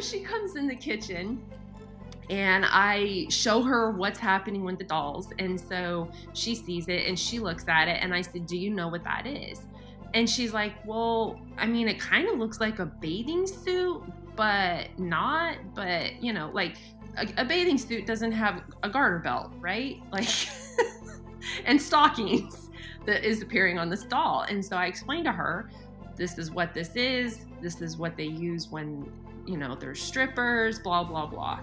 she comes in the kitchen and I show her what's happening with the dolls. And so she sees it and she looks at it. And I said, Do you know what that is? And she's like, Well, I mean, it kind of looks like a bathing suit, but not. But, you know, like a, a bathing suit doesn't have a garter belt, right? Like, and stockings that is appearing on this doll. And so I explained to her, This is what this is. This is what they use when, you know, they're strippers, blah, blah, blah.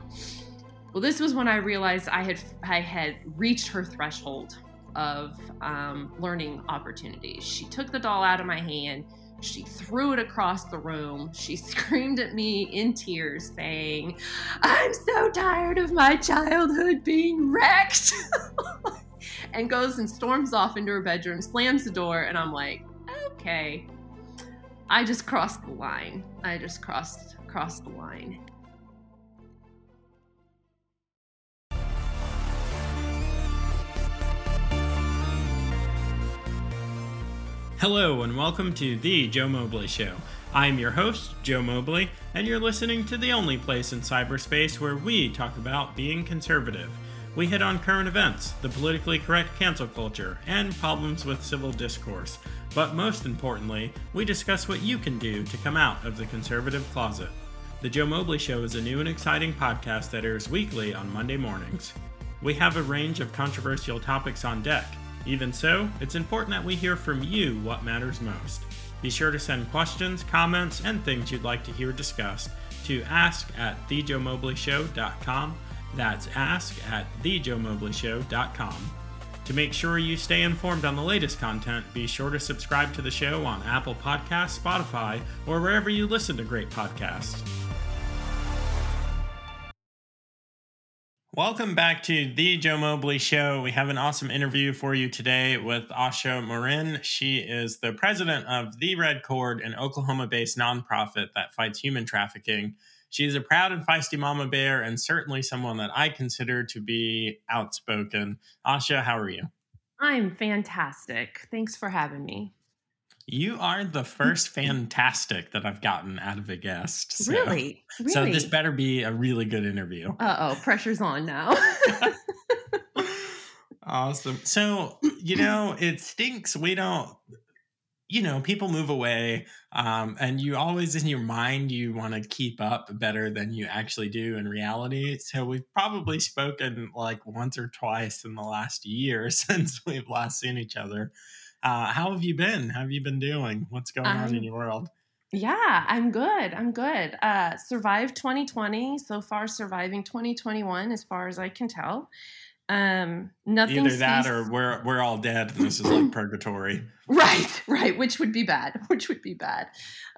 Well, this was when I realized I had I had reached her threshold of um, learning opportunities. She took the doll out of my hand. She threw it across the room. She screamed at me in tears, saying, I'm so tired of my childhood being wrecked. and goes and storms off into her bedroom, slams the door, and I'm like, okay. I just crossed the line. I just crossed the line. Hello, and welcome to The Joe Mobley Show. I'm your host, Joe Mobley, and you're listening to the only place in cyberspace where we talk about being conservative. We hit on current events, the politically correct cancel culture, and problems with civil discourse. But most importantly, we discuss what you can do to come out of the conservative closet. The Joe Mobley Show is a new and exciting podcast that airs weekly on Monday mornings. We have a range of controversial topics on deck even so, it's important that we hear from you what matters most. Be sure to send questions, comments, and things you'd like to hear discussed to ask at thejoemobleyshow.com. That's ask at thejoemobleyshow.com. To make sure you stay informed on the latest content, be sure to subscribe to the show on Apple Podcasts, Spotify, or wherever you listen to great podcasts. Welcome back to the Joe Mobley Show. We have an awesome interview for you today with Ahsha Morin. She is the president of The Red Cord, an Oklahoma based nonprofit that fights human trafficking. She is a proud and feisty mama bear and certainly someone that I consider to be outspoken. Ahsha, how are you? I'm fantastic. Thanks for having me. You are the first fantastic that I've gotten out of a guest. So. Really? really? So this better be a really good interview. Uh oh, pressure's on now. awesome. So, you know, it stinks. We don't, you know, people move away. Um, and you always in your mind, you want to keep up better than you actually do in reality. So we've probably spoken like once or twice in the last year since we've last seen each other. Uh, how have you been? How have you been doing? What's going um, on in your world? Yeah, I'm good. I'm good. Uh, survived 2020 so far. Surviving 2021, as far as I can tell. Um, nothing. Either that, or we're we're all dead. And this is like purgatory. Right, right. Which would be bad. Which would be bad.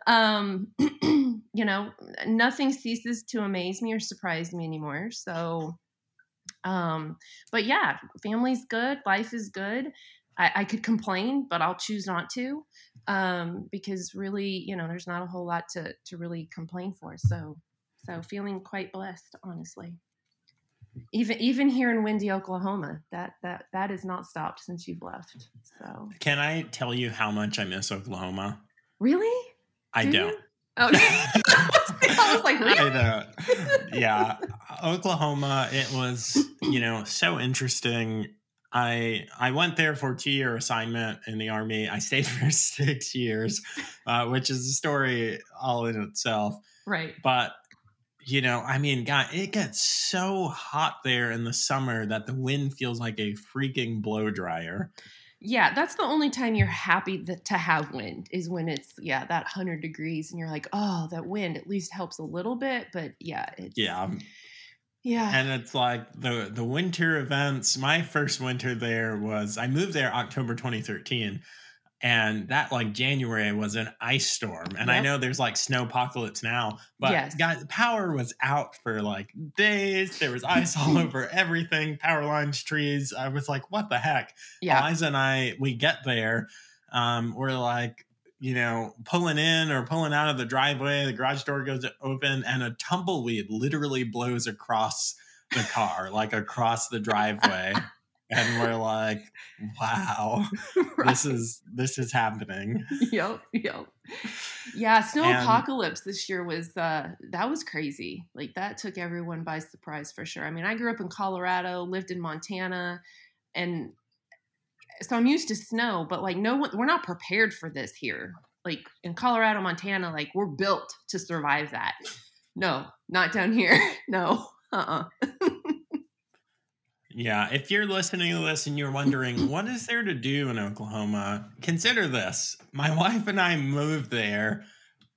Um, you know, nothing ceases to amaze me or surprise me anymore. So, um, but yeah, family's good. Life is good. I, I could complain, but I'll choose not to um, because really, you know, there's not a whole lot to to really complain for. So, so feeling quite blessed, honestly. Even even here in windy Oklahoma, that that that has not stopped since you've left. So, can I tell you how much I miss Oklahoma? Really? I Do don't. You? Oh, I was like, really? I know. Yeah, Oklahoma. It was, you know, so interesting I I went there for two year assignment in the army. I stayed for six years, uh, which is a story all in itself. Right. But you know, I mean, God, it gets so hot there in the summer that the wind feels like a freaking blow dryer. Yeah, that's the only time you're happy that, to have wind is when it's yeah that hundred degrees and you're like, oh, that wind at least helps a little bit. But yeah, yeah, yeah. And it's like the the winter events. My first winter there was I moved there October 2013 and that like January was an ice storm. And yep. I know there's like snow apocalypse now, but yes. guys, power was out for like days. There was ice all over everything, power lines, trees. I was like, what the heck? Yeah. Liza and I, we get there. Um, we're like, you know, pulling in or pulling out of the driveway, the garage door goes open, and a tumbleweed literally blows across the car, like across the driveway. and we're like, wow, right. this is this is happening. Yep, yep. Yeah, snow and, apocalypse this year was uh that was crazy. Like that took everyone by surprise for sure. I mean, I grew up in Colorado, lived in Montana, and so I'm used to snow, but like no one we're not prepared for this here. Like in Colorado, Montana, like we're built to survive that. No, not down here. No. Uh-uh. Yeah, if you're listening to this and you're wondering what is there to do in Oklahoma, consider this. My wife and I moved there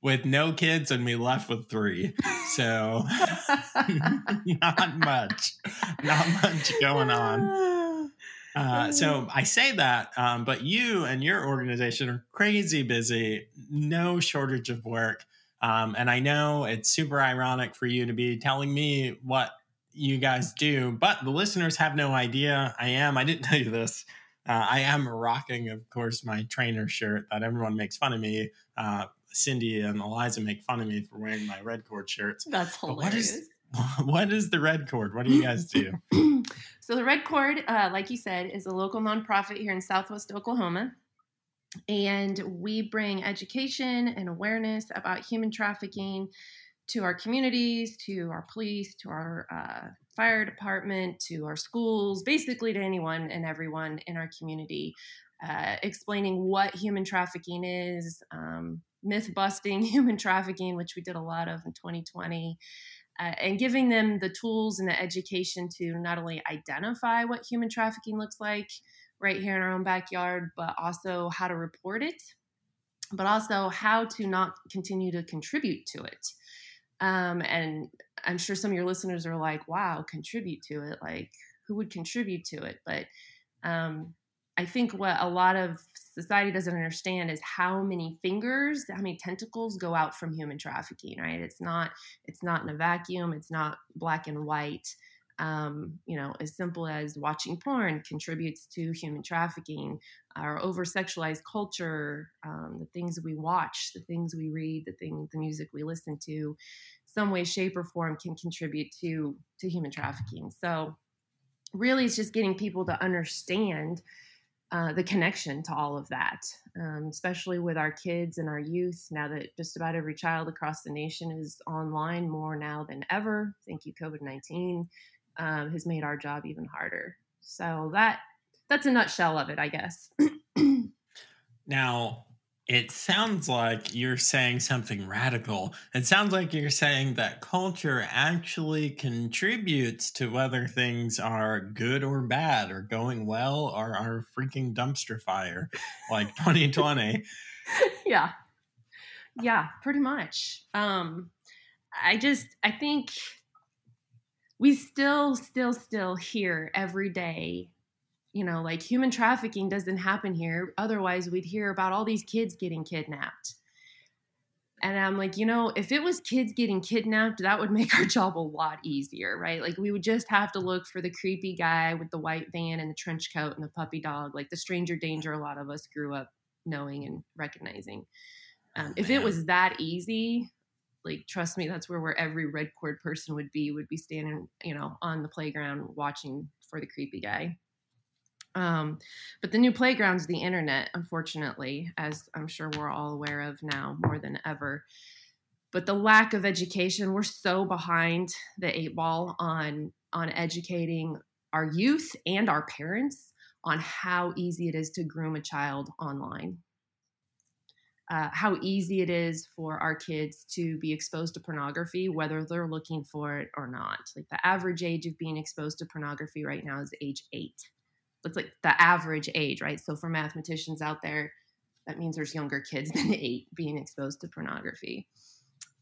with no kids and we left with three. So not much. Not much going on. Uh, so I say that, um, but you and your organization are crazy busy, no shortage of work. Um, and I know it's super ironic for you to be telling me what you guys do, but the listeners have no idea. I am. I didn't tell you this. Uh, I am rocking, of course, my trainer shirt that everyone makes fun of me. Uh, Cindy and Eliza make fun of me for wearing my red cord shirts. That's hilarious. What is, what is the red cord? What do you guys do? so the red cord, uh, like you said, is a local nonprofit here in Southwest Oklahoma. And we bring education and awareness about human trafficking to our communities, to our police, to our uh, fire department, to our schools, basically to anyone and everyone in our community, uh, explaining what human trafficking is, um, myth busting human trafficking, which we did a lot of in 2020. Uh, and giving them the tools and the education to not only identify what human trafficking looks like right here in our own backyard, but also how to report it, but also how to not continue to contribute to it. Um, and I'm sure some of your listeners are like, wow, contribute to it. Like, who would contribute to it? But um, I think what a lot of society doesn't understand is how many fingers, how many tentacles go out from human trafficking, right? It's not, it's not in a vacuum. It's not black and white. Um, you know, as simple as watching porn contributes to human trafficking, our over sexualized culture, um, the things we watch, the things we read, the thing, the music we listen to, some way, shape, or form can contribute to to human trafficking. So, really, it's just getting people to understand uh, the connection to all of that, um, especially with our kids and our youth. Now that just about every child across the nation is online more now than ever, thank you COVID nineteen, um, has made our job even harder. So that that's a nutshell of it, I guess. now, it sounds like you're saying something radical. It sounds like you're saying that culture actually contributes to whether things are good or bad, or going well, or are freaking dumpster fire like 2020. yeah. Yeah, pretty much. Um, I just, I think we still, still, still hear every day you know, like human trafficking doesn't happen here. Otherwise, we'd hear about all these kids getting kidnapped. And I'm like, you know, if it was kids getting kidnapped, that would make our job a lot easier, right? Like we would just have to look for the creepy guy with the white van and the trench coat and the puppy dog, like the stranger danger a lot of us grew up knowing and recognizing. Um, oh, if it was that easy, like trust me, that's where where every red cord person would be, would be standing, you know, on the playground watching for the creepy guy. Um, but the new playground is the internet, unfortunately, as I'm sure we're all aware of now more than ever. But the lack of education, we're so behind the eight ball on on educating our youth and our parents on how easy it is to groom a child online. Uh, how easy it is for our kids to be exposed to pornography, whether they're looking for it or not. Like the average age of being exposed to pornography right now is age eight it's like the average age, right? So for mathematicians out there, that means there's younger kids than eight being exposed to pornography.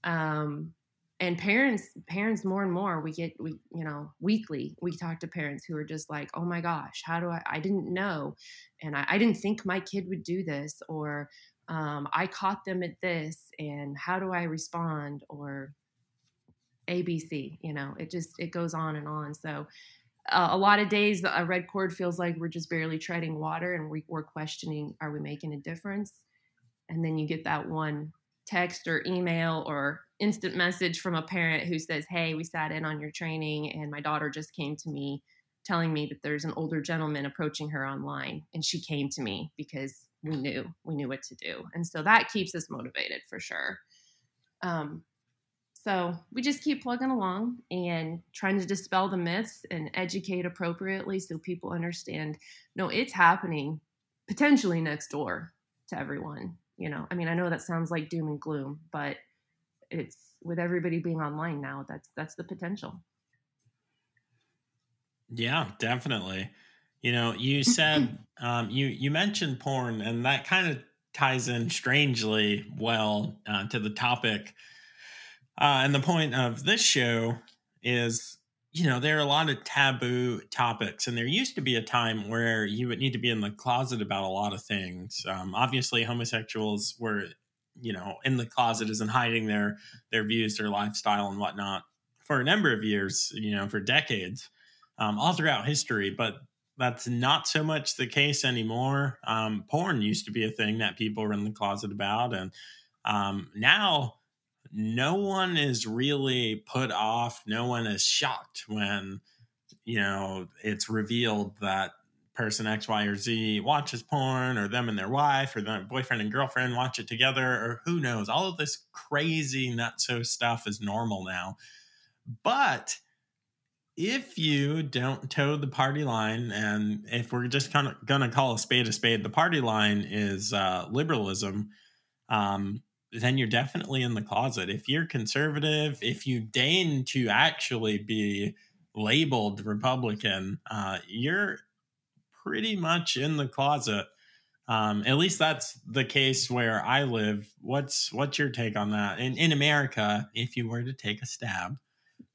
Um, and parents, parents more and more, we get, we, you know, weekly, we talk to parents who are just like, oh my gosh, how do I, I didn't know. And I, I didn't think my kid would do this, or um, I caught them at this, and how do I respond? Or ABC, you know, it just, it goes on and on. So uh, a lot of days a red cord feels like we're just barely treading water and we, we're questioning are we making a difference? And then you get that one text or email or instant message from a parent who says hey we sat in on your training and my daughter just came to me telling me that there's an older gentleman approaching her online and she came to me because we knew we knew what to do. And so that keeps us motivated for sure. Um, so we just keep plugging along and trying to dispel the myths and educate appropriately so people understand no it's happening potentially next door to everyone you know? I mean i know that sounds like doom and gloom but it's with everybody being online now that's that's the potential. Yeah definitely. You know you said um, you you mentioned porn and that kind of ties in strangely well uh, to the topic uh, and the point of this show is you know there are a lot of taboo topics and there used to be a time where you would need to be in the closet about a lot of things. Um, obviously homosexuals were you know in the closet isn't hiding their their views their lifestyle and whatnot for a number of years you know for decades um, all throughout history. But that's not so much the case anymore. Um, porn used to be a thing that people were in the closet about and um, now no one is really put off no one is shocked when you know it's revealed that person X, Y, or Z watches porn, or them and their wife, or their boyfriend and girlfriend watch it together, or who knows. All of this crazy nutso stuff is normal now. But if you don't toe the party line, and if we're just kind of gonna call a spade a spade, the party line is uh, liberalism. Um, then you're definitely in the closet. If you're conservative, if you deign to actually be labeled Republican, uh, you're pretty much in the closet. Um, at least that's the case where I live. What's what's your take on that? In in America, if you were to take a stab,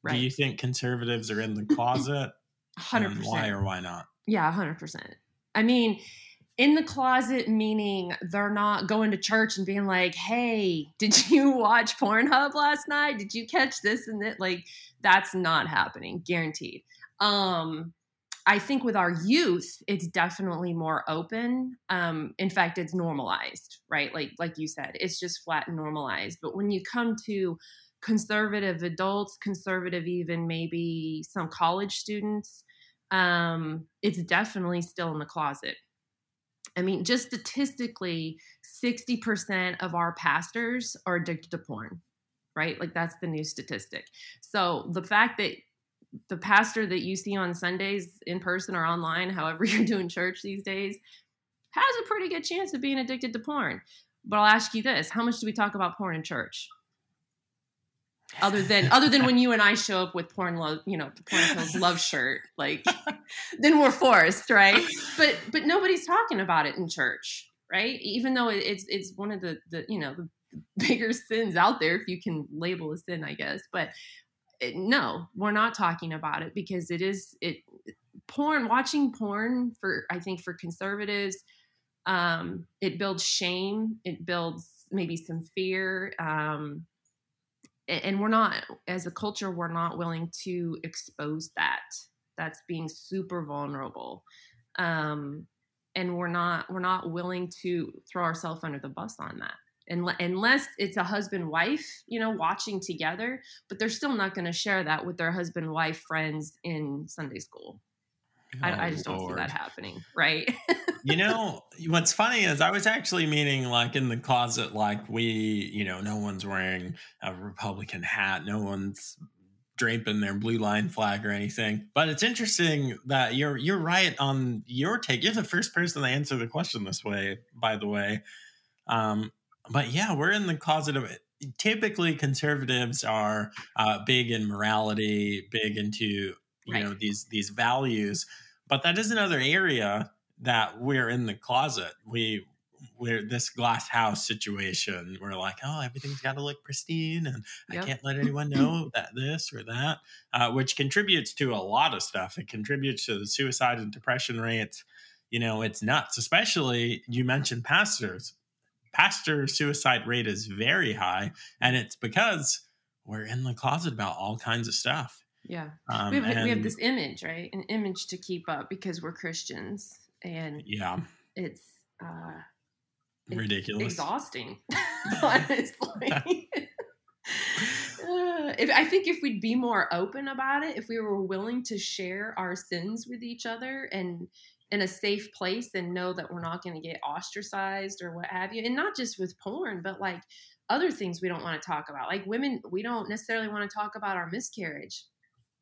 right. do you think conservatives are in the closet? Hundred percent. Why or why not? Yeah, hundred percent. I mean, in the closet meaning they're not going to church and being like, "Hey, did you watch Pornhub last night? Did you catch this and that?" Like that's not happening, guaranteed. Um I think with our youth, it's definitely more open. Um, in fact, it's normalized, right? Like like you said, it's just flat and normalized. But when you come to conservative adults, conservative even maybe some college students, um, it's definitely still in the closet. I mean, just statistically, 60% of our pastors are addicted to porn, right? Like that's the new statistic. So the fact that the pastor that you see on Sundays in person or online, however you're doing church these days, has a pretty good chance of being addicted to porn. But I'll ask you this: How much do we talk about porn in church? Other than other than when you and I show up with porn love, you know, porn kills love shirt, like then we're forced, right? But but nobody's talking about it in church, right? Even though it's it's one of the the you know the bigger sins out there, if you can label a sin, I guess. But it, no, we're not talking about it because it is it porn watching porn for I think for conservatives um it builds shame, it builds maybe some fear um and we're not as a culture we're not willing to expose that. That's being super vulnerable. Um and we're not we're not willing to throw ourselves under the bus on that. And unless it's a husband wife you know watching together but they're still not going to share that with their husband wife friends in sunday school oh, I, I, just don't see that happening right? You know what's funny is i was actually meaning like in the closet like we you know no one's wearing a republican hat no one's draping their blue line flag or anything. But it's interesting that you're you're right on your take. You're the first person to answer the question this way by the way. Um, but yeah, we're in the closet of it. Typically, conservatives are uh, big in morality, big into you right. know these these values, but that is another area that we're in the closet. We we're this glass house situation. We're like, oh, everything's got to look pristine, and yep. I can't let anyone know that this or that, uh, which contributes to a lot of stuff. It contributes to the suicide and depression rates. You know, it's nuts. Especially you mentioned pastors pastor suicide rate is very high, and it's because we're in the closet about all kinds of stuff. Yeah, um, we, have, we have this image, right? An image to keep up because we're Christians, and yeah, it's uh, ridiculous, exhausting, honestly. Uh, if I think if we'd be more open about it, if we were willing to share our sins with each other and in a safe place and know that we're not going to get ostracized or what have you, and not just with porn, but like other things we don't want to talk about. Like women, we don't necessarily want to talk about our miscarriage.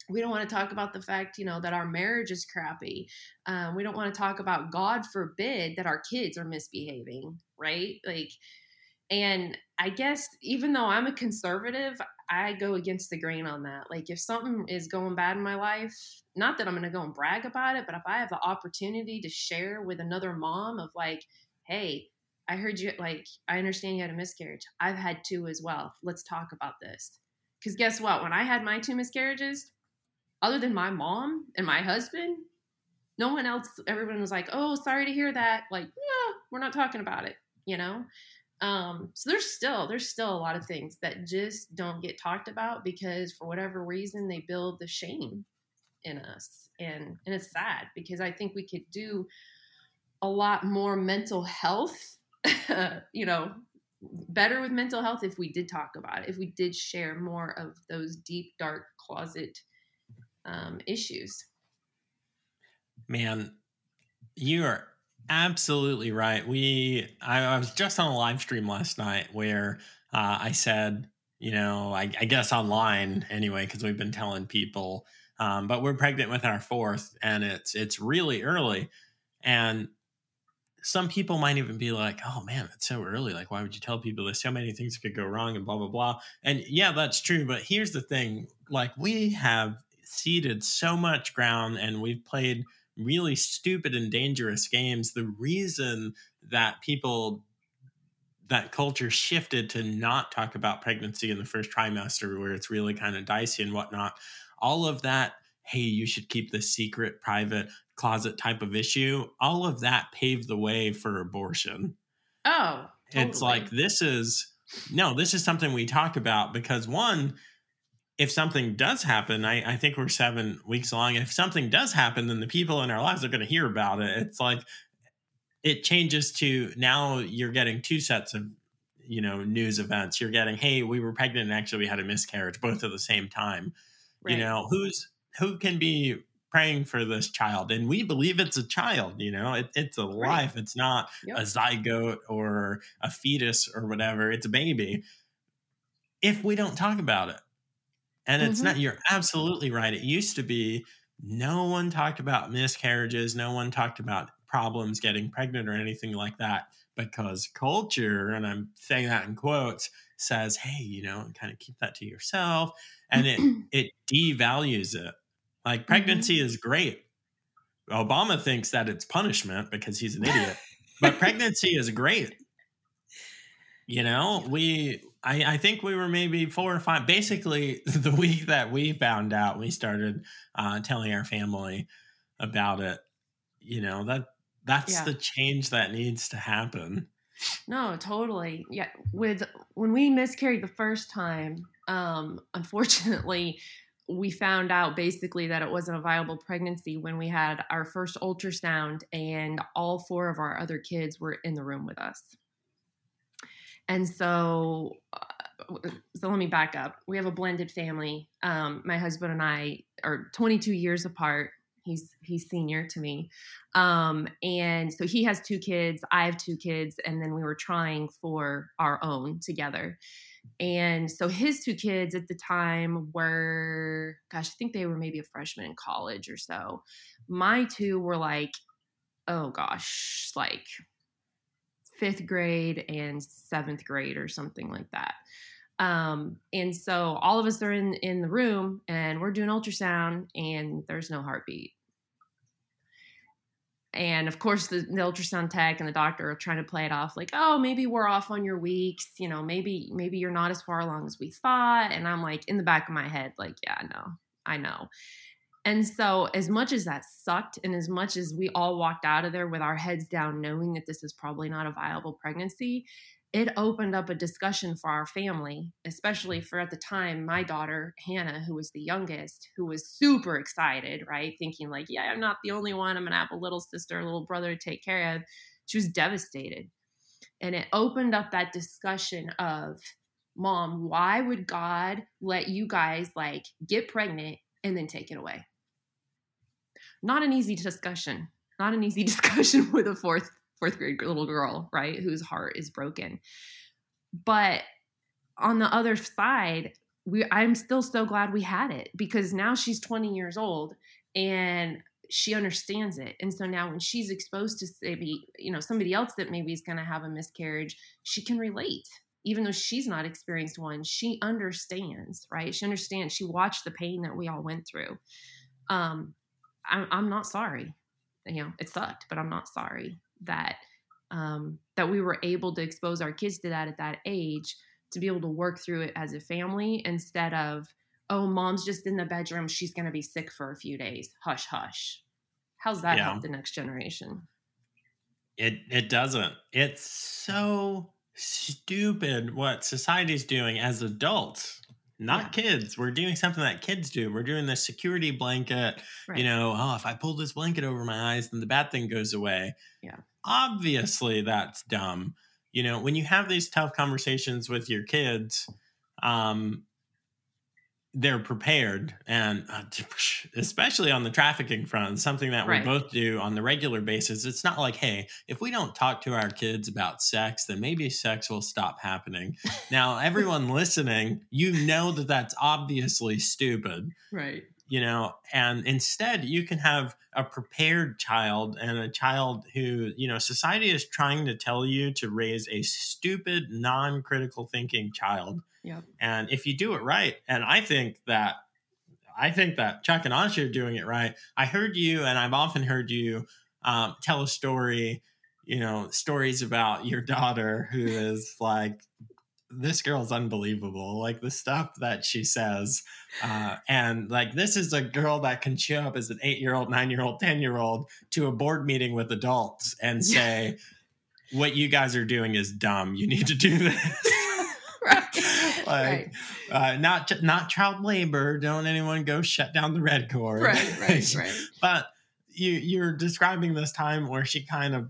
We don't want to talk about the fact, you know, that our marriage is crappy. Um, we don't want to talk about, God forbid, that our kids are misbehaving, right? Like, and I guess even though I'm a conservative, I go against the grain on that. Like if something is going bad in my life, not that I'm going to go and brag about it, but if I have the opportunity to share with another mom of like, hey, I heard you like I understand you had a miscarriage. I've had two as well. Let's talk about this. Cuz guess what? When I had my two miscarriages, other than my mom and my husband, no one else everyone was like, "Oh, sorry to hear that." Like, "Yeah, we're not talking about it," you know? Um, so there's still there's still a lot of things that just don't get talked about because for whatever reason they build the shame in us, and and it's sad because I think we could do a lot more mental health, you know, better with mental health if we did talk about it, if we did share more of those deep dark closet um, issues. Man, you are Absolutely right. We I, I, was just on a live stream last night where uh, I said, you know, I, I guess online anyway, because we've been telling people, um, but we're pregnant with our fourth, and it's it's really early, and some people might even be like, "Oh man, it's so early. Like, why would you tell people this? So many things could go wrong, and blah blah blah." And yeah, that's true. But here's the thing: like, we have ceded so much ground, and we've played really stupid and dangerous games, the reason that people that culture shifted to not talk about pregnancy in the first trimester where it's really kind of dicey and whatnot all of that hey you should keep this secret private closet type of issue all of that paved the way for abortion oh totally. it's like this is no this is something we talk about because one if something does happen, I, I think we're seven weeks along. If something does happen, then the people in our lives are going to hear about it. It's like it changes to now you're getting two sets of you know news events. You're getting, hey, we were pregnant and actually we had a miscarriage, both at the same time. Right. You know, who's who can be praying for this child and we believe it's a child you know it, it's a right. life it's not yep. a zygote or a fetus or whatever it's a baby if we don't talk about it and it's mm-hmm. not, you're absolutely right. It used to be no one talked about miscarriages, no one talked about problems getting pregnant or anything like that because culture, and I'm saying that in quotes, says, hey, you know, kind of keep that to yourself. And it, it devalues it. Like mm-hmm. pregnancy mm-hmm. is great. Obama thinks that it's punishment because he's an idiot, but pregnancy is great. You know, we I, I think we were maybe four or five. Basically, the week that we found out, we started uh, telling our family about it. You know that that's yeah. the change that needs to happen. No, totally. Yeah, with when we miscarried the first time, um, unfortunately, we found out basically that it wasn't a viable pregnancy when we had our first ultrasound, and all four of our other kids were in the room with us. And so, uh, so let me back up. We have a blended family. Um, my husband and I are 22 years apart. He's he's senior to me, um, and so he has two kids. I have two kids, and then we were trying for our own together. And so his two kids at the time were, gosh, I think they were maybe a freshman in college or so. My two were like, oh gosh, like fifth grade and seventh grade or something like that. Um, and so all of us are in in the room and we're doing ultrasound and there's no heartbeat. And of course, the, the ultrasound tech and the doctor are trying to play it off like, oh, maybe we're off on your weeks. You know, maybe maybe you're not as far along as we thought. And I'm like in the back of my head, like, yeah, no, I know. And so, as much as that sucked, and as much as we all walked out of there with our heads down, knowing that this is probably not a viable pregnancy, it opened up a discussion for our family, especially for at the time my daughter, Hannah, who was the youngest, who was super excited, right? Thinking, like, yeah, I'm not the only one. I'm going to have a little sister, a little brother to take care of. She was devastated. And it opened up that discussion of, mom, why would God let you guys like get pregnant and then take it away? Not an easy discussion. Not an easy discussion with a fourth fourth grade little girl, right, whose heart is broken. But on the other side, we I'm still so glad we had it because now she's 20 years old and she understands it. And so now when she's exposed to maybe, you know, somebody else that maybe is going to have a miscarriage, she can relate. Even though she's not experienced one, she understands, right? She understands. She watched the pain that we all went through. Um, I'm, I'm not sorry. You know, it sucked, but I'm not sorry that um, that we were able to expose our kids to that at that age to be able to work through it as a family instead of oh mom's just in the bedroom. She's going to be sick for a few days. Hush hush. How's that yeah. help the next generation? It it doesn't. It's so stupid what society's doing as adults not yeah. kids we're doing something that kids do we're doing the security blanket right. you know oh if i pull this blanket over my eyes then the bad thing goes away yeah obviously that's dumb you know when you have these tough conversations with your kids um they're prepared and uh, especially on the trafficking front something that right. we both do on the regular basis. It's not like hey if we don't talk to our kids about sex then maybe sex will stop happening. Now everyone listening you know that that's obviously stupid right. you know and instead you can have a prepared child and a child who you know society is trying to tell you to raise a stupid non-critical thinking child yeah and if you do it right and i think that i think that chuck and ahsha are doing it right i heard you and i've often heard you um, tell a story you know stories about your daughter who is like this girl's unbelievable. Like the stuff that she says. Uh, and like, this is a girl that can show up as an eight year old, nine year old, 10 year old to a board meeting with adults and say, what you guys are doing is dumb. You need to do this. like, right. Uh, not, not child labor. Don't anyone go shut down the red cord. Right, right, right. but you, you're describing this time where she kind of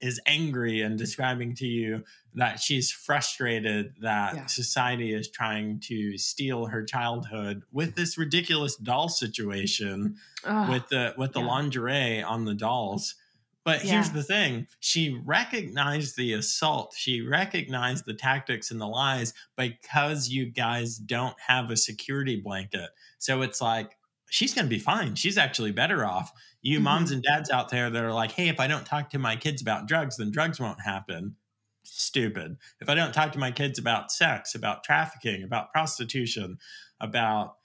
is angry and describing to you that she's frustrated that yeah. society is trying to steal her childhood with this ridiculous doll situation Ugh. with the with the yeah. lingerie on the dolls. But yeah. here's the thing she recognized the assault. She recognized the tactics and the lies because you guys don't have a security blanket. So it's like, she's going to be fine. She's actually better off. You mm-hmm. moms and dads out there that are like, hey, if I don't talk to my kids about drugs, then drugs won't happen. Stupid. If I don't talk to my kids about sex, about trafficking, about prostitution, about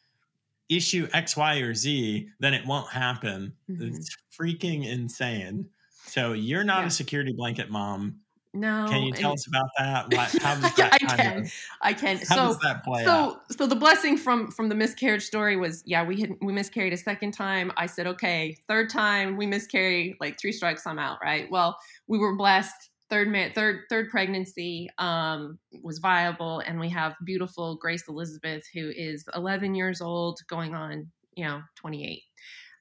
issue X, Y, or Z, then it won't happen. Mm-hmm. It's freaking insane. So you're not yeah. a security blanket mom. No. Can you tell us about that? What, how does that I can. Of, I can. How so, does that play so, out? So the blessing from from the miscarriage story was, yeah, we had we miscarried a second time. I said, okay, third time we miscarry, like three strikes, I'm out, right? Well, we were blessed. Third man, third third pregnancy um, was viable, and we have beautiful Grace Elizabeth, who is 11 years old, going on, you know, 28.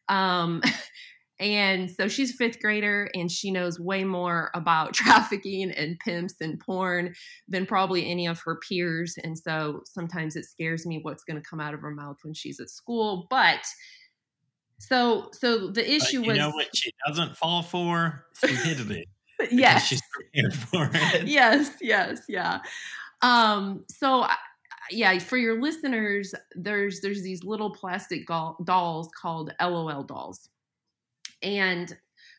Um, And so she's a fifth grader and she knows way more about trafficking and pimps and porn than probably any of her peers. And so sometimes it scares me what's going to come out of her mouth when she's at school. But so so the issue was You know what she doesn't fall for? Stupidity. yes. She's prepared for it. yes, yes, yeah. Um, so yeah, for your listeners, there's there's these little plastic dolls called LOL dolls and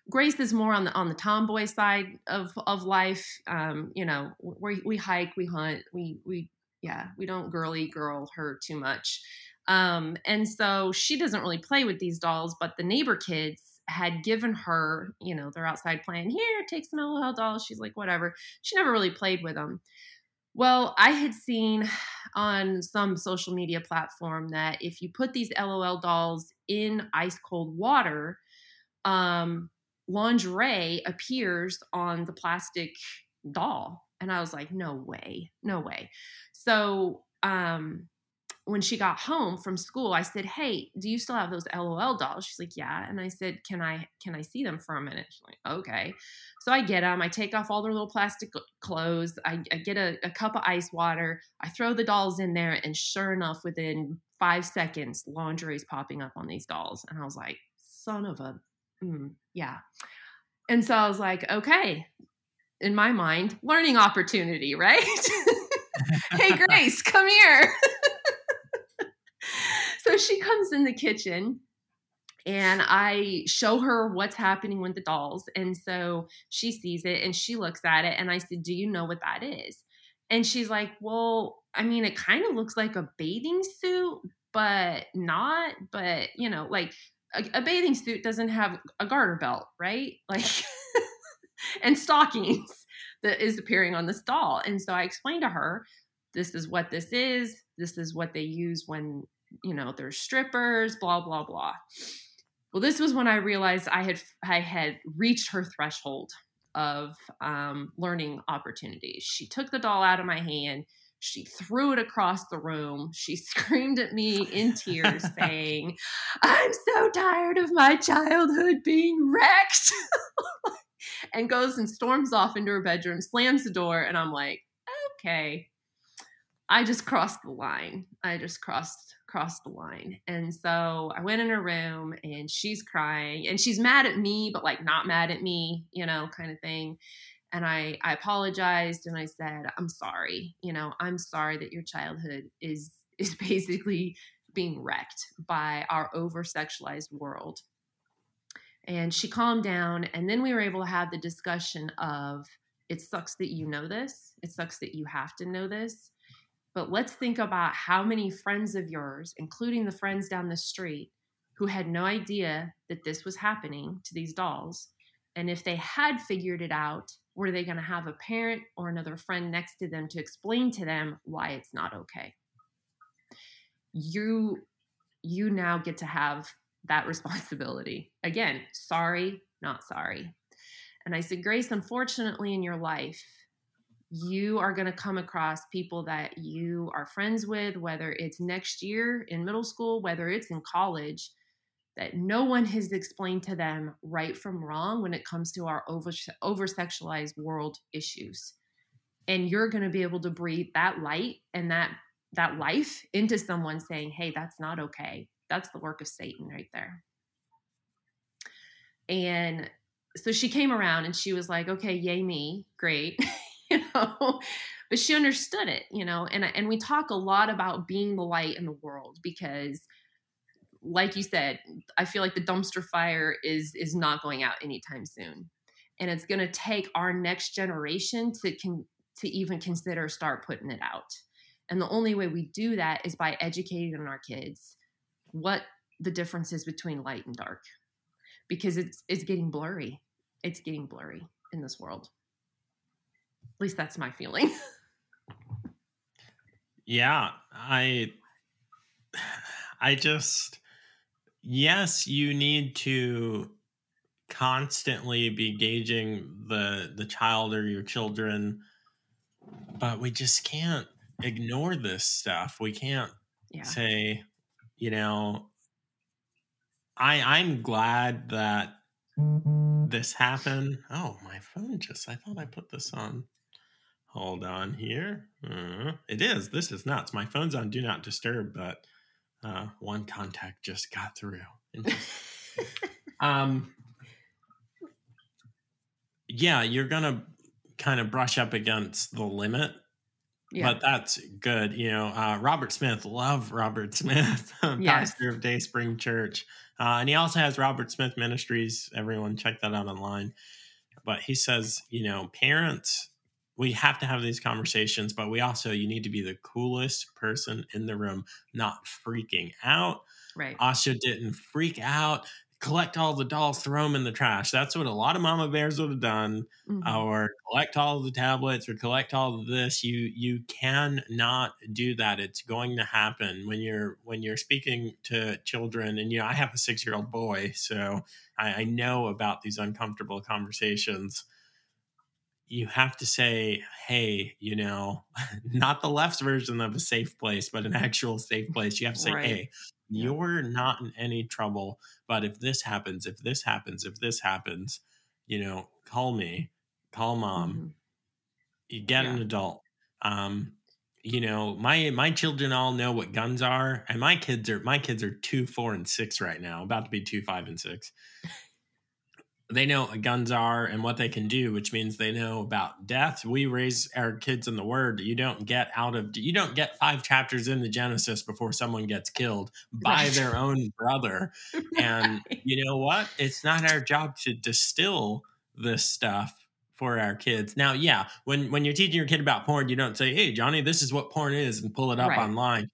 Grace is more on the on the tomboy side of of life. Um, you know, we we hike, we hunt, we we yeah, we don't girly girl her too much. Um, and so she doesn't really play with these dolls, but the neighbor kids had given her, you know, they're outside playing. Here, take some LOL dolls. She's like, whatever. She never really played with them. Well, I had seen on some social media platform that if you put these LOL dolls in ice cold water, um, lingerie appears on the plastic doll. And I was like, no way, no way. So um, when she got home from school, I said, "Hey, do you still have those LOL dolls?" She's like, "Yeah." And I said, "Can I can I see them for a minute?" She's like, "Okay." So I get them. I take off all their little plastic clothes. I, I get a, a, cup of ice water. I throw the dolls in there, and sure enough, within five seconds, is popping up on these dolls, and I was like, "Son of a, mm, yeah." And so I was like, "Okay." In my mind, learning opportunity, right? hey, Grace, come here. so she comes in the kitchen and I show her what's happening with the dolls. And so she sees it and she looks at it. And I said, Do you know what that is? And she's like, Well, I mean, it kind of looks like a bathing suit, but not. But, you know, like a, a bathing suit doesn't have a garter belt, right? Like, and stockings that is appearing on this doll. And so I explained to her, This is what this is. This is what they use when you know, there's strippers, blah, blah, blah. Well, this was when I realized I had I had reached her threshold of um, learning opportunities. She took the doll out of my hand. She threw it across the room. She screamed at me in tears, saying, I'm so tired of my childhood being wrecked. and goes and storms off into her bedroom, slams the door, and I'm like, okay. I just crossed the line. I just crossed crossed the line. And so I went in her room and she's crying and she's mad at me, but like not mad at me, you know, kind of thing. And I, I apologized and I said, I'm sorry, you know, I'm sorry that your childhood is is basically being wrecked by our over sexualized world. And she calmed down, and then we were able to have the discussion of it sucks that you know this. It sucks that you have to know this but let's think about how many friends of yours, including the friends down the street, who had no idea that this was happening to these dolls. And if they had figured it out, were they going to have a parent or another friend next to them to explain to them why it's not okay? You you now get to have that responsibility. Again, sorry, not sorry. And I said, Grace, unfortunately, in your life, you are going to come across people that you are friends with, whether it's next year in middle school, whether it's in college, that no one has explained to them right from wrong when it comes to our over over sexualized world issues. And you're going to be able to breathe that light and that that life into someone saying, "Hey, that's not okay." That's the work of Satan right there. And so she came around and she was like, "Okay, yay me. Great." you know but she understood it you know and and we talk a lot about being the light in the world because like you said i feel like the dumpster fire is is not going out anytime soon. And it's going to take our next generation to can to even consider start putting it out. And the only way we do that is by educating our kids what the difference is between light and dark. Because it's it's getting blurry. It's getting blurry in this world. At least that's my feeling. yeah, I I just yes, you need to constantly be gauging the the child or your children but we just can't ignore this stuff we can't yeah. say you know i i'm glad that this happened oh my phone just i thought i put this on Hold on here. Uh, it is. This is nuts. My phone's on Do Not Disturb, but uh, one contact just got through. um, yeah, you're gonna kind of brush up against the limit, yeah. but that's good. You know, uh, Robert Smith, love Robert Smith, yes. pastor of Day Spring Church, uh, and he also has Robert Smith Ministries. Everyone, check that out online. But he says, you know, parents we have to have these conversations, but we also you need to be the coolest person in the room, not freaking out. Right. Ahsha didn't freak out, collect all the dolls, throw them in the trash. That's what a lot of mama bears would have done, mm-hmm. or collect all the tablets, or collect all of this. You you cannot do that. It's going to happen when you're when you're speaking to children. And you know, I have a six year old boy, so I, I know about these uncomfortable conversations you have to say, hey, you know, not the left version of a safe place, but an actual safe place. You have to say, Right. hey, Yeah. you're not in any trouble. But if this happens, if this happens, if this happens, you know, call me, call mom, Mhm. you get an adult. Um, you know, my my children all know what guns are, and my kids are my kids are two, four, and six right now, about to be two, five, and six. They know what guns are and what they can do, which means they know about death. We raise our kids in the word. You don't get out of you don't get five chapters in the Genesis before someone gets killed by Right. their own brother. And Right. you know what? It's not our job to distill this stuff for our kids. Now, yeah, when when you're teaching your kid about porn, you don't say, "Hey, Johnny, this is what porn is," and pull it up Right. online.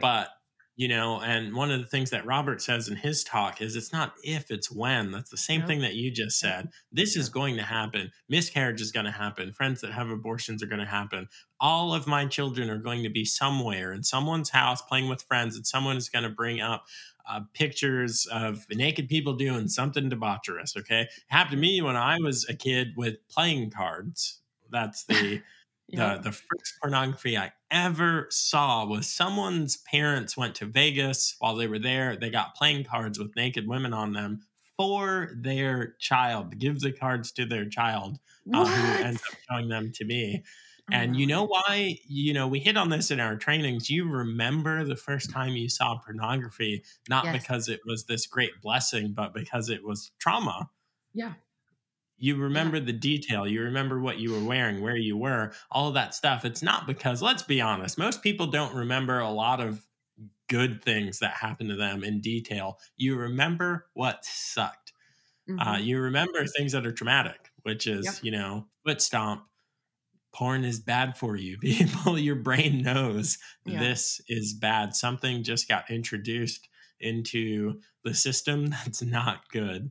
But you know, and one of the things that Robert says in his talk is it's not if, it's when. That's the same Yep. thing that you just said. This is going to happen. Miscarriage is going to happen. Friends that have abortions are going to happen. All of my children are going to be somewhere in someone's house playing with friends, and someone is going to bring up uh, pictures of naked people doing something debaucherous. Okay, it happened to me when I was a kid with playing cards. That's the The the first pornography I ever saw was someone's parents went to Vegas while they were there. They got playing cards with naked women on them for their child. to Give the cards to their child, uh, who ends up showing them to me. And you know why? You know, we hit on this in our trainings. You remember the first time you saw pornography, not Yes. because it was this great blessing, but because it was trauma Yeah. You remember the detail you remember what you were wearing where you were all of that stuff it's not because let's be honest most people don't remember a lot of good things that happened to them in detail you remember what sucked uh, Mhm. you remember things that are traumatic which is Yep. you know foot stomp porn is bad for you people your brain knows Yeah. this is bad something just got introduced into the system that's not good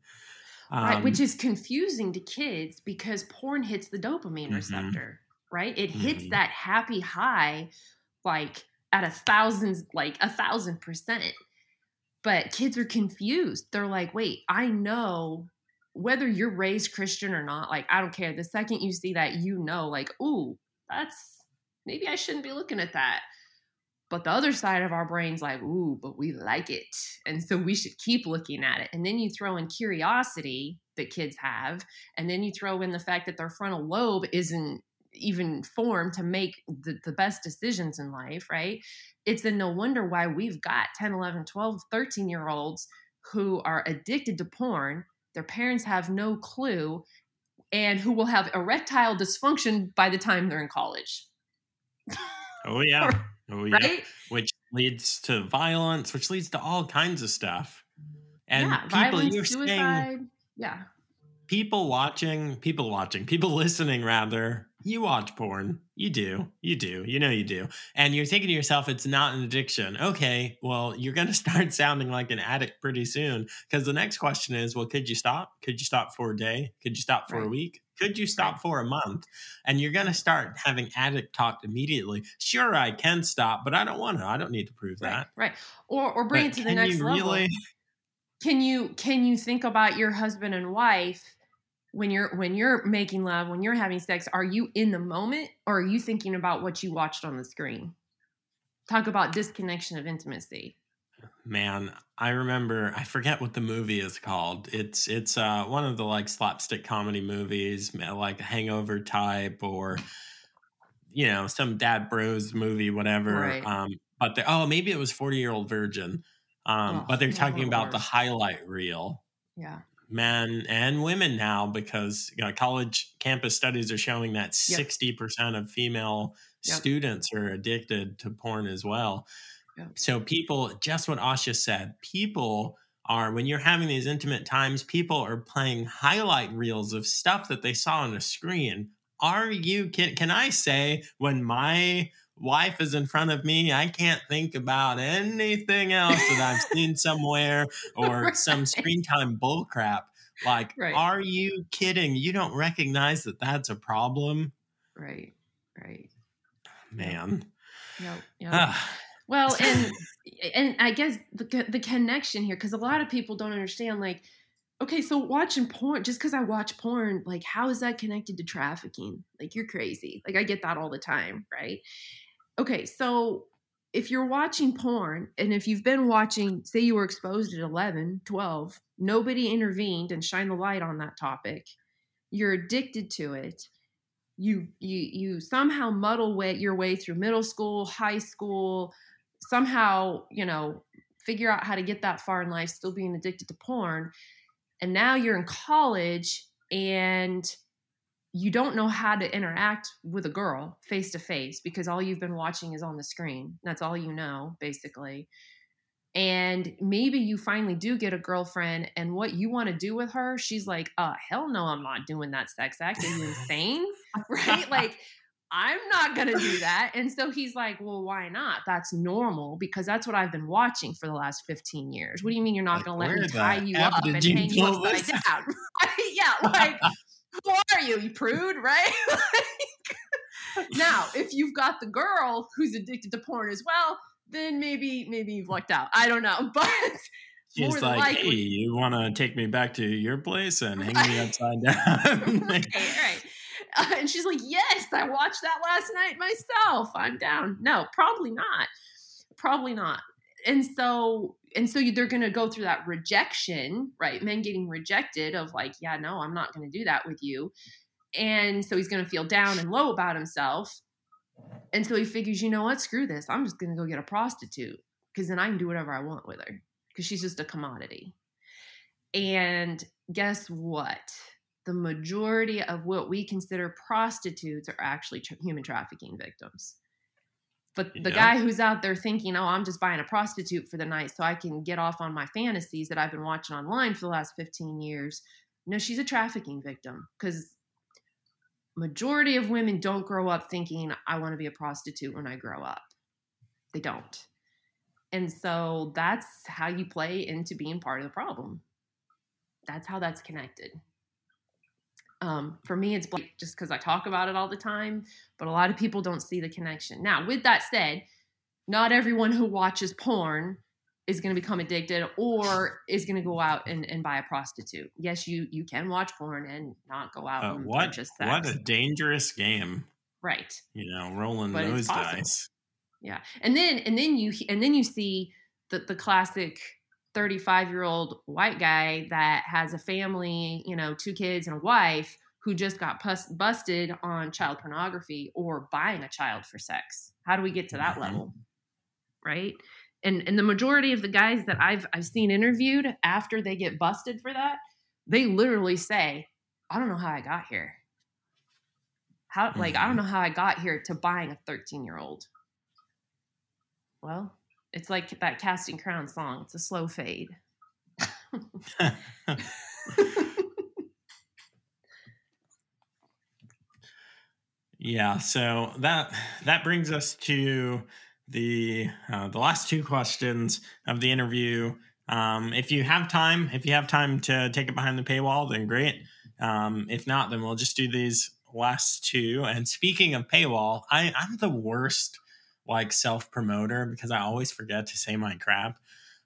right, Um, which is confusing to kids because porn hits the dopamine Mhm. receptor, right? It hits Mhm. that happy high like at a thousand, like a thousand percent. But kids are confused. They're like, wait, I know whether you're raised Christian or not, like, I don't care. The second you see that, you know, like, ooh, that's maybe I shouldn't be looking at that. But the other side of our brain's like, ooh, but we like it. And so we should keep looking at it. And then you throw in curiosity that kids have. And then you throw in the fact that their frontal lobe isn't even formed to make the, the best decisions in life, right? It's then no wonder why we've got 10, 11, 12, 13 year olds who are addicted to porn. Their parents have no clue and who will have erectile dysfunction by the time they're in college, Oh yeah. Oh yeah. right? Which leads to violence, which leads to all kinds of stuff. And yeah, people violence, you're saying. Yeah. people watching, people watching, people listening rather, you watch porn. You do. You do. You know you do. And you're thinking to yourself, it's not an addiction. Okay, well, you're going to start sounding like an addict pretty soon. Because the next question is, well, could you stop? Could you stop for a day? Could you stop for a week? Could you stop for a month? And you're going to start having addict talk immediately. Sure, I can stop, but I don't want to. I don't need to prove Right. that. Right. Or or bring But it to the next level. really? can you can you think about your husband and wife when you're when you're making love when you're having sex are you in the moment or are you thinking about what you watched on the screen talk about disconnection of intimacy Man, I remember I forget what the movie is called. It's it's uh one of the like slapstick comedy movies, like Hangover type or you know, some dad bros movie whatever. Right. Um but oh, maybe it was 40-year-old virgin. Um Oh, but they're yeah, talking about the highlight reel. yeah Men and women now because you know, college campus studies are showing that Yep. 60% of female Yep. students are addicted to porn as well. So people, just what Ahsha said, people are when you're having these intimate times, people are playing highlight reels of stuff that they saw on a screen. Are you can can I say when my wife is in front of me, I can't think about anything else that I've seen somewhere or some screen time bull crap. Like, Right. are you kidding? You don't recognize that that's a problem, right right man. yep, yep. Ah, Well, and and I guess the the connection here, because a lot of people don't understand. Like, okay, so watching porn, just because I watch porn, like, how is that connected to trafficking? Like, you're crazy. Like, I get that all the time, right? Okay, so if you're watching porn and if you've been watching, say you were exposed at 11, 12, nobody intervened and shined the light on that topic, you're addicted to it. You you you somehow muddle way, your way through middle school, high school, somehow, you know, figure out how to get that far in life still being addicted to porn and now you're in college and you don't know how to interact with a girl face to face because all you've been watching is on the screen. That's all you know, basically. And maybe you finally do get a girlfriend, and what you want to do with her, she's like, uh, hell no, I'm not doing that sex act. Are you insane? right? Like, I'm not going to do that. And so he's like, well, why not? That's normal because that's what I've been watching for the last 15 years. What do you mean you're not like, going to let me tie you up and hang you upside down? yeah, like, who are you? You prude, right? now, if you've got the girl who's addicted to porn as well, then maybe maybe you've lucked out. I don't know, but She's like, likely, "Hey, you want to take me back to your place and hang me upside down?" okay, right. and she's like, Yes, I watched that last night myself. I'm down. No, probably not. Probably not. And so, and so they're going to go through that rejection, right? Men getting rejected of like, yeah, no, I'm not going to do that with you. And so he's going to feel down and low about himself. And so he figures, you know what? Screw this. I'm just going to go get a prostitute because then I can do whatever I want with her because she's just a commodity. And guess what? The majority of what we consider prostitutes are actually tra- human trafficking victims. But the yeah. guy who's out there thinking, oh, I'm just buying a prostitute for the night so I can get off on my fantasies that I've been watching online for the last 15 years. No, she's a trafficking victim because majority of women don't grow up thinking I want to be a prostitute when I grow up. They don't. And so that's how you play into being part of the problem. That's how that's connected. Um, for me, it's just because I talk about it all the time, but a lot of people don't see the connection. Now, with that said, not everyone who watches porn is going to become addicted or is going to go out and, and buy a prostitute. Yes, you you can watch porn and not go out uh, and what, purchase sex. What a dangerous game. Right. You know, rolling but those dice. Yeah. And then and then you and then you see the the classic 35 year old white guy that has a family, you know, two kids and a wife who just got pus- busted on child pornography or buying a child for sex. How do we get to that mm-hmm. level? Right? And and the majority of the guys that I've I've seen interviewed after they get busted for that, they literally say, "I don't know how I got here." How like I don't mm-hmm. know how I got here to buying a 13-year-old. Well, it's like that Casting Crown song. It's a slow fade. yeah, so that that brings us to the uh, the last two questions of the interview. Um, if you have time, if you have time to take it behind the paywall, then great. Um, if not, then we'll just do these last two. And speaking of paywall, I, I'm the worst like self promoter because I always forget to say my crap.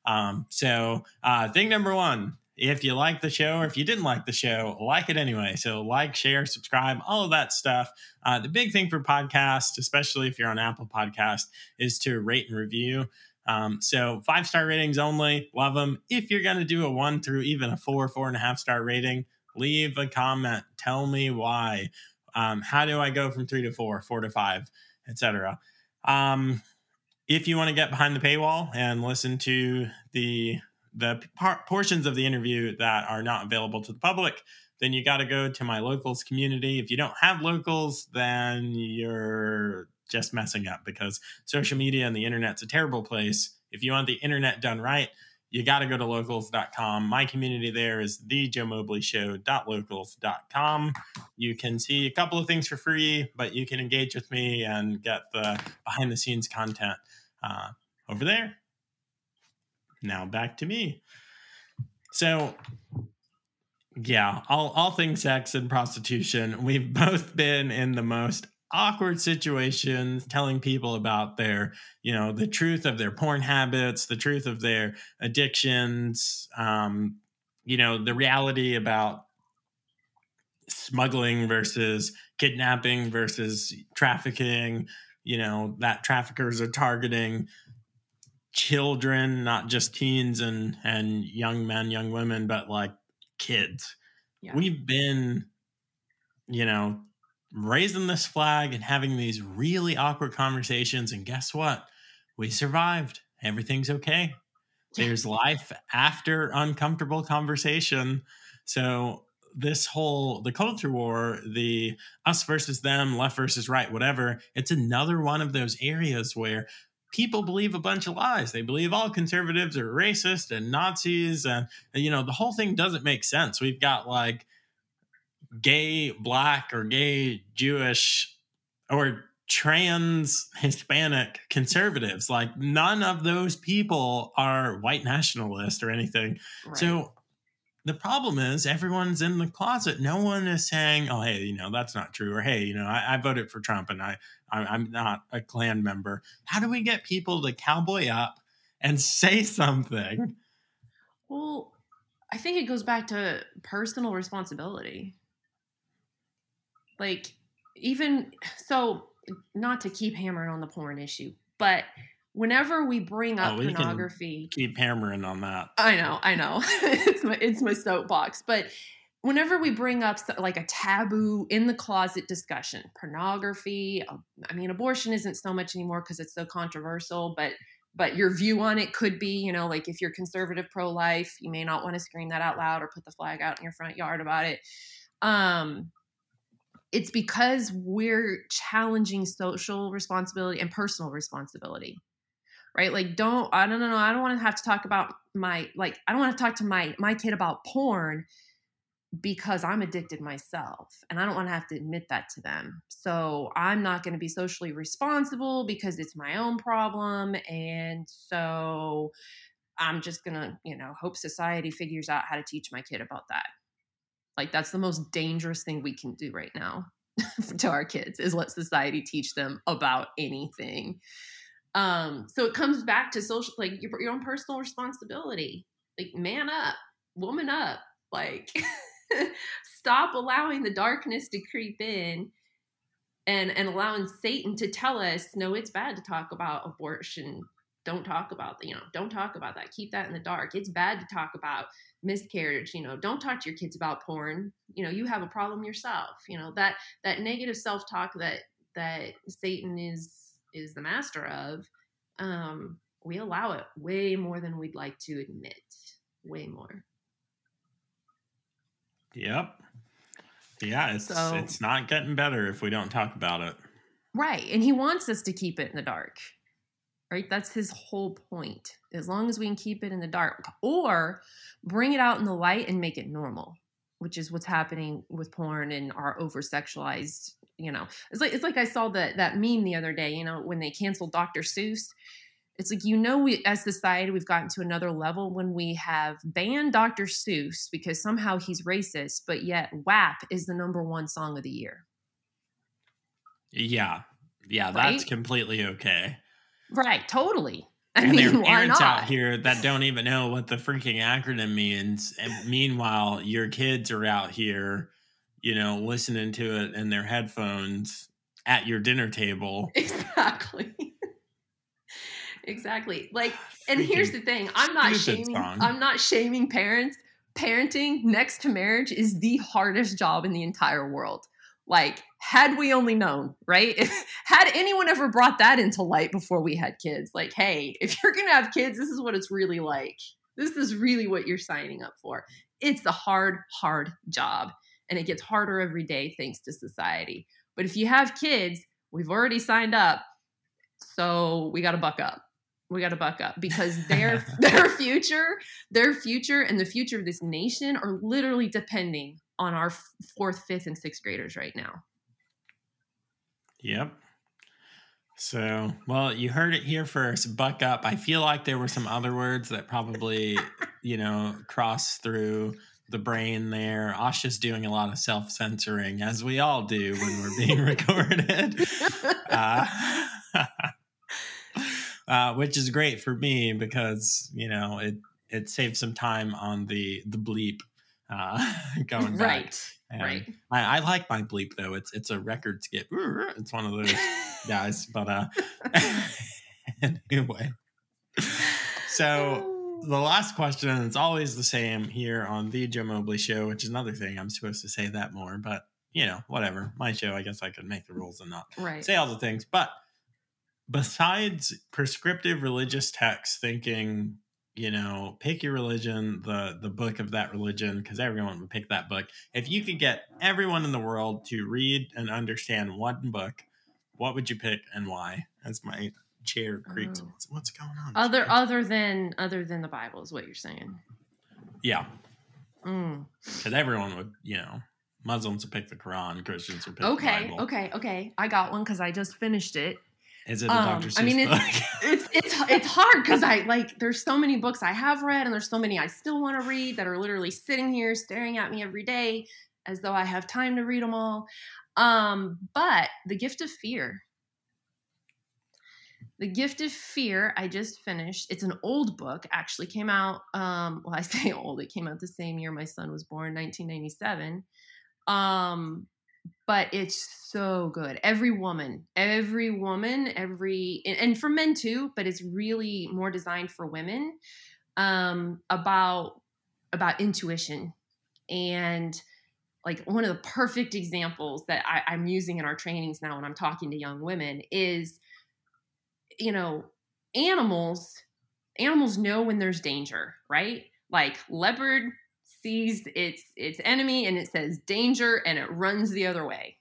Um, so, uh, thing number one, if you like the show or if you didn't like the show, like it anyway. So, like, share, subscribe, all of that stuff. Uh, the big thing for podcasts, especially if you're on Apple Podcast, is to rate and review. Um, so, five star ratings only, love them. If you're going to do a one through even a four, four and a half star rating, leave a comment. Tell me why. Um, how do I go from three to four, four to five, etc. Um, if you want to get behind the paywall and listen to the the par- portions of the interview that are not available to the public, then you got to go to my locals community. If you don't have locals, then you're just messing up because social media and the internet's a terrible place. If you want the internet done right, you got to go to locals.com. My community there is the Joe Mobley. You can see a couple of things for free, but you can engage with me and get the behind the scenes content uh, over there. Now back to me. So, yeah, all, all things sex and prostitution. We've both been in the most awkward situations telling people about their you know the truth of their porn habits the truth of their addictions um, you know, the reality about smuggling versus kidnapping versus trafficking, you know, that traffickers are targeting children, not just teens and and young men, young women, but like kids. Yeah. We've been, you know, raising this flag and having these really awkward conversations. And guess what? We survived. Everything's okay. There's life after uncomfortable conversation. So this whole the culture war, the us versus them, left versus right, whatever, it's another one of those areas where people believe a bunch of lies. They believe all conservatives are racist and Nazis and you know, the whole thing doesn't make sense. We've got like gay black or gay Jewish or trans Hispanic conservatives. Like none of those people are white nationalist or anything. Right. So the problem is everyone's in the closet. No one is saying, "Oh, hey, you know that's not true," or "Hey, you know I, I voted for Trump and I, I am not a Klan member." How do we get people to cowboy up and say something? Well, I think it goes back to personal responsibility. Like even so, not to keep hammering on the porn issue, but whenever we bring up oh, we pornography, keep hammering on that. I know, I know, it's my it's my soapbox, but whenever we bring up like a taboo in the closet discussion, pornography, uh, I mean, abortion isn't so much anymore because it's so controversial, but but your view on it could be, you know, like if you're conservative pro life, you may not want to scream that out loud or put the flag out in your front yard about it. Um, it's because we're challenging social responsibility and personal responsibility right? Like don't i don't know i don't want to have to talk about my like i don't want to talk to my my kid about porn because i'm addicted myself and i don't want to have to admit that to them. So i'm not going to be socially responsible because it's my own problem and so i'm just going to you know hope society figures out how to teach my kid about that like that's the most dangerous thing we can do right now to our kids is let society teach them about anything. Um, so it comes back to social, like your, your own personal responsibility. Like man up, woman up. Like stop allowing the darkness to creep in and and allowing Satan to tell us no, it's bad to talk about abortion don't talk about you know don't talk about that keep that in the dark it's bad to talk about miscarriage you know don't talk to your kids about porn. You know you have a problem yourself you know that that negative self-talk that that satan is is the master of um we allow it way more than we'd like to admit way more. Yep. Yeah it's so, it's not getting better if we don't talk about it. Right and he wants us to keep it in the dark right? That's his whole point. As long as we can keep it in the dark or bring it out in the light and make it normal, which is what's happening with porn and our over sexualized, you know. It's like it's like I saw that that meme the other day, you know, when they canceled Dr. Seuss. It's like you know we as society we've gotten to another level when we have banned Dr. Seuss because somehow he's racist, but yet WAP is the number one song of the year. Yeah. Yeah, right? that's completely okay. Right, totally. I and mean, there are parents out here that don't even know what the freaking acronym means. And meanwhile, your kids are out here, you know, listening to it in their headphones at your dinner table. Exactly. exactly. Like, and here's the thing: I'm not shaming. Song. I'm not shaming parents. Parenting next to marriage is the hardest job in the entire world. Like, had we only known, right? If, had anyone ever brought that into light before we had kids, like, hey, if you're going to have kids, this is what it's really like. This is really what you're signing up for. It's a hard, hard job. And it gets harder every day thanks to society. But if you have kids, we've already signed up. So we got to buck up. We got to buck up because their their future, their future and the future of this nation are literally depending on our fourth, fifth, and sixth graders right now. Yep. So, well, you heard it here first. Buck up. I feel like there were some other words that probably, you know, cross through the brain there. Ahsha's doing a lot of self censoring, as we all do when we're being recorded, uh, uh, which is great for me because, you know, it it saves some time on the the bleep uh, going back. Right. And right. I, I like my bleep though. It's it's a record skip. It's one of those guys. But uh, anyway, so the last question it's always the same here on the Joe Mobley Show, which is another thing I'm supposed to say that more, but you know, whatever. My show, I guess I could make the rules and not right. say all the things. But besides prescriptive religious texts, thinking you know, pick your religion, the the book of that religion, because everyone would pick that book. If you could get everyone in the world to read and understand one book, what would you pick and why? As my chair creaks. Oh. What's, what's going on? Other chair? other than other than the Bible is what you're saying. yeah, Mm. because everyone would, you know, Muslims would pick the Quran, Christians would pick Okay, the Bible. okay, okay. I got one because I just finished it. Is it a Um, Dr. I mean, Seuss it's- It's it's it's hard because I like there's so many books I have read and there's so many I still want to read that are literally sitting here staring at me every day as though I have time to read them all. Um, but The Gift of Fear. The Gift of Fear, I just finished. It's an old book, actually came out um well I say old, it came out the same year my son was born, 1997. Um but it's so good. Every woman, every woman, every and, for men too, but it's really more designed for women um about about intuition and like one of the perfect examples that I, I'm using in our trainings now when I'm talking to young women is you know animals animals know when there's danger right like leopard sees its its enemy and it says danger and it runs the other way.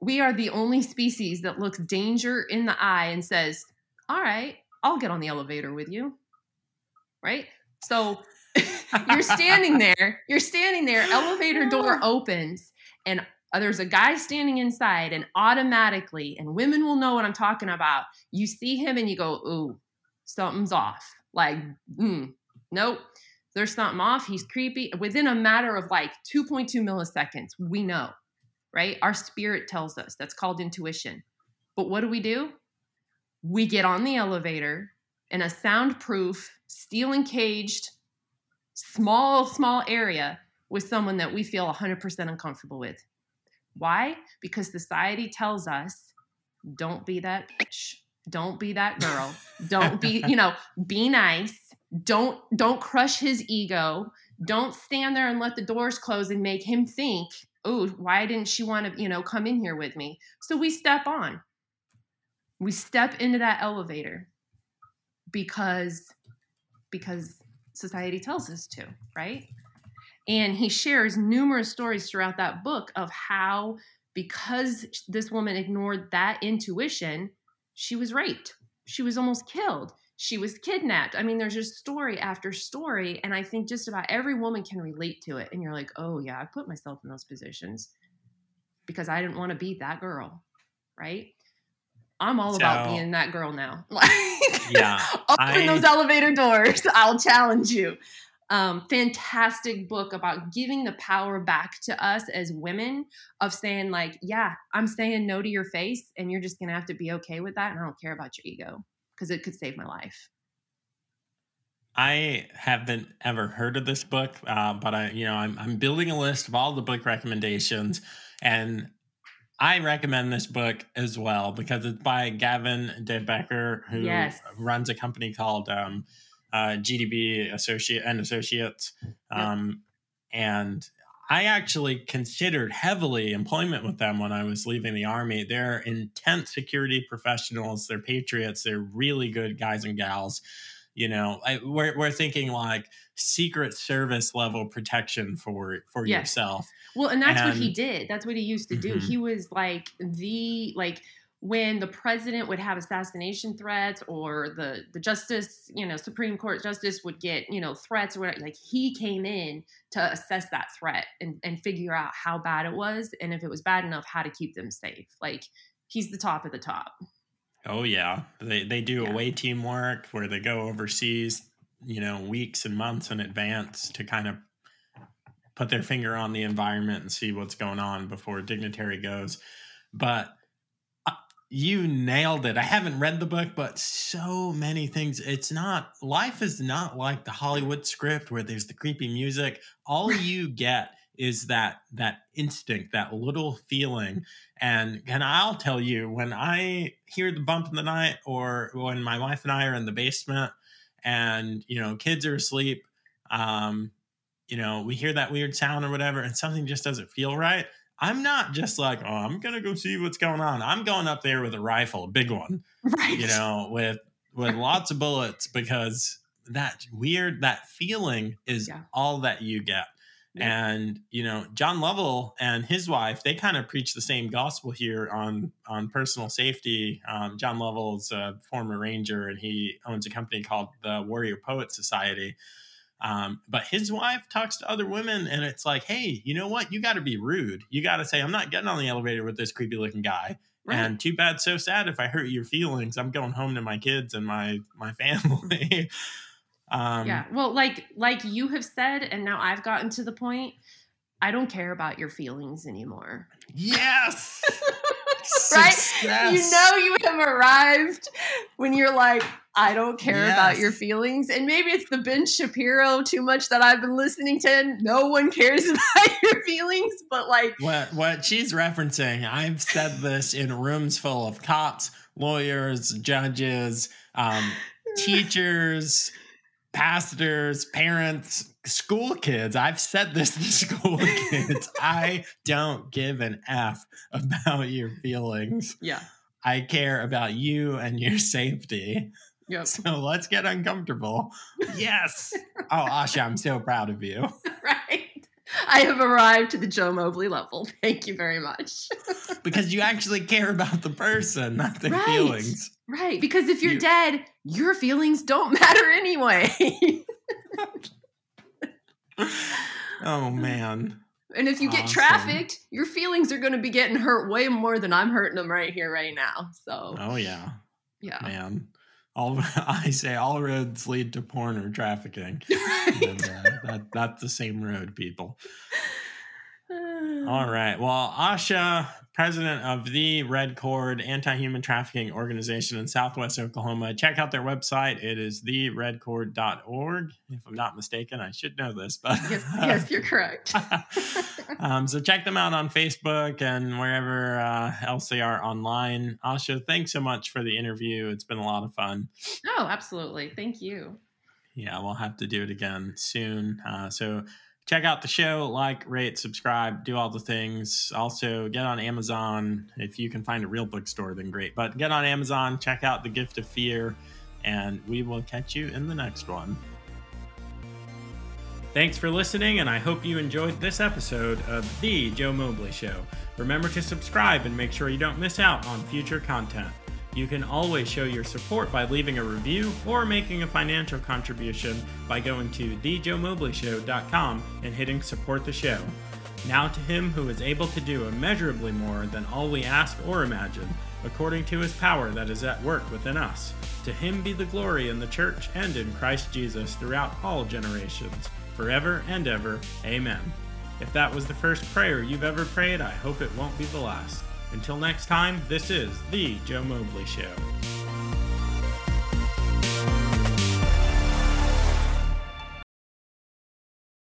We are the only species that looks danger in the eye and says all right i'll get on the elevator with you. Right? So you're standing there you're standing there elevator door opens and there's a guy standing inside and automatically and women will know what i'm talking about you see him and you go ooh something's off. Like mm, nope there's something off. He's creepy. Within a matter of like 2.2 milliseconds we know right? Our spirit tells us. That's called intuition. But what do we do? We get on the elevator in a soundproof steel encaged small small area with someone that we feel 100% uncomfortable with. Why? Because society tells us don't be that bitch. Don't be that girl. Don't be you know be nice don't don't crush his ego. Don't stand there and let the doors close and make him think oh why didn't she want to you know come in here with me? So we step on. We step into that elevator because because society tells us to right? And he shares numerous stories throughout that book of how because this woman ignored that intuition she was raped. She was almost killed she was kidnapped. I mean there's just story after story and i think just about every woman can relate to it and you're like oh yeah i put myself in those positions because i didn't want to be that girl right? I'm all about being that girl now. Like Yeah, open I- those elevator doors i'll challenge you. Um, fantastic book about giving the power back to us as women of saying like yeah i'm saying no to your face and you're just gonna have to be okay with that and i don't care about your ego because it could save my life I haven't ever heard of this book, uh, but I, you know, I'm, I'm building a list of all the book recommendations, and I recommend this book as well because it's by Gavin De Becker, who Yes. runs a company called um, uh, GDB Associate and Associates, um, and I actually considered heavily employment with them when I was leaving the army. They're intense security professionals. They're patriots. They're really good guys and gals you know I, we're, we're thinking like secret service level protection for for Yes. yourself Well, and that's what he did. That's what he used to do. Mhm. He was like the like when the president would have assassination threats or the the justice, you know, Supreme Court justice would get, you know, threats or whatever, like he came in to assess that threat and and figure out how bad it was and if it was bad enough how to keep them safe. Like he's the top of the top. oh yeah they, they do Yeah. away teamwork where they go overseas you know weeks and months in advance to kind of put their finger on the environment and see what's going on before dignitary goes but you nailed it. I haven't read the book, but so many things. It's not, life is not like the Hollywood script where there's the creepy music. All you get is that that instinct that little feeling and and i'll tell you when i hear the bump in the night or when my wife and i are in the basement and you know kids are asleep um you know we hear that weird sound or whatever and something just doesn't feel right i'm not just like oh i'm gonna go see what's going on. I'm going up there with a rifle a big one right. you know with with lots of bullets because that weird that feeling is Yeah. all that you get. Yeah. and you know john lovell and his wife they kind of preach the same gospel here on on personal safety. Um, john lovell's a former ranger and he owns a company called the warrior poet society um, but his wife talks to other women and it's like hey you know what? You got to be rude. You got to say i'm not getting on the elevator with this creepy looking guy right. and too bad so sad if i hurt your feelings. I'm going home to my kids and my my family. Um yeah well like like you have said and now i've gotten to the point i don't care about your feelings anymore. Yes Right? Success. you know you have arrived when you're like i don't care about your feelings and maybe it's the ben shapiro too much that i've been listening to no one cares about your feelings but like what what she's referencing i've said this in rooms full of cops lawyers judges um, teachers pastors parents school kids. I've said this to school kids. I don't give an f about your feelings. Yeah. I care about you and your safety. Yep. So let's get uncomfortable. Yes. Oh ahsha i'm so proud of you. Right i have arrived to the joe mobley level. Thank you very much. Because you actually care about the person not their Right. feelings. Right. Because if you're You- dead your feelings don't matter anyway. Oh man. And if you get trafficked, your feelings are going to be getting hurt way more than I'm hurting them right here, right now. So, oh yeah. Yeah. man all i say all roads lead to porn or trafficking. And, uh, that, that's the same road people. All right. Well ahsha president of the red cord anti-human trafficking organization in southwest oklahoma check out their website it is theredcord.org if i'm not mistaken i should know this but Yes, yes, you're correct. um, so check them out on Facebook and wherever uh, else they are online. Ahsha, thanks so much for the interview. It's been a lot of fun. Oh, absolutely. Thank you. Yeah, we'll have to do it again soon. Uh, so check out the show, like, rate, subscribe, do all the things. Also, get on Amazon. If you can find a real bookstore, then great. But get on Amazon, check out The Gift of Fear, and we will catch you in the next one. Thanks for listening, and I hope you enjoyed this episode of The Joe Mobley Show. Remember to subscribe and make sure you don't miss out on future content. You can always show your support by leaving a review or making a financial contribution by going to thejoemobleyshow.com and hitting support the show. Now to him who is able to do immeasurably more than all we ask or imagine, according to his power that is at work within us. To him be the glory in the church and in Christ Jesus throughout all generations, forever and ever. Amen. If that was the first prayer you've ever prayed, I hope it won't be the last. Until next time, this is The Joe Mobley Show.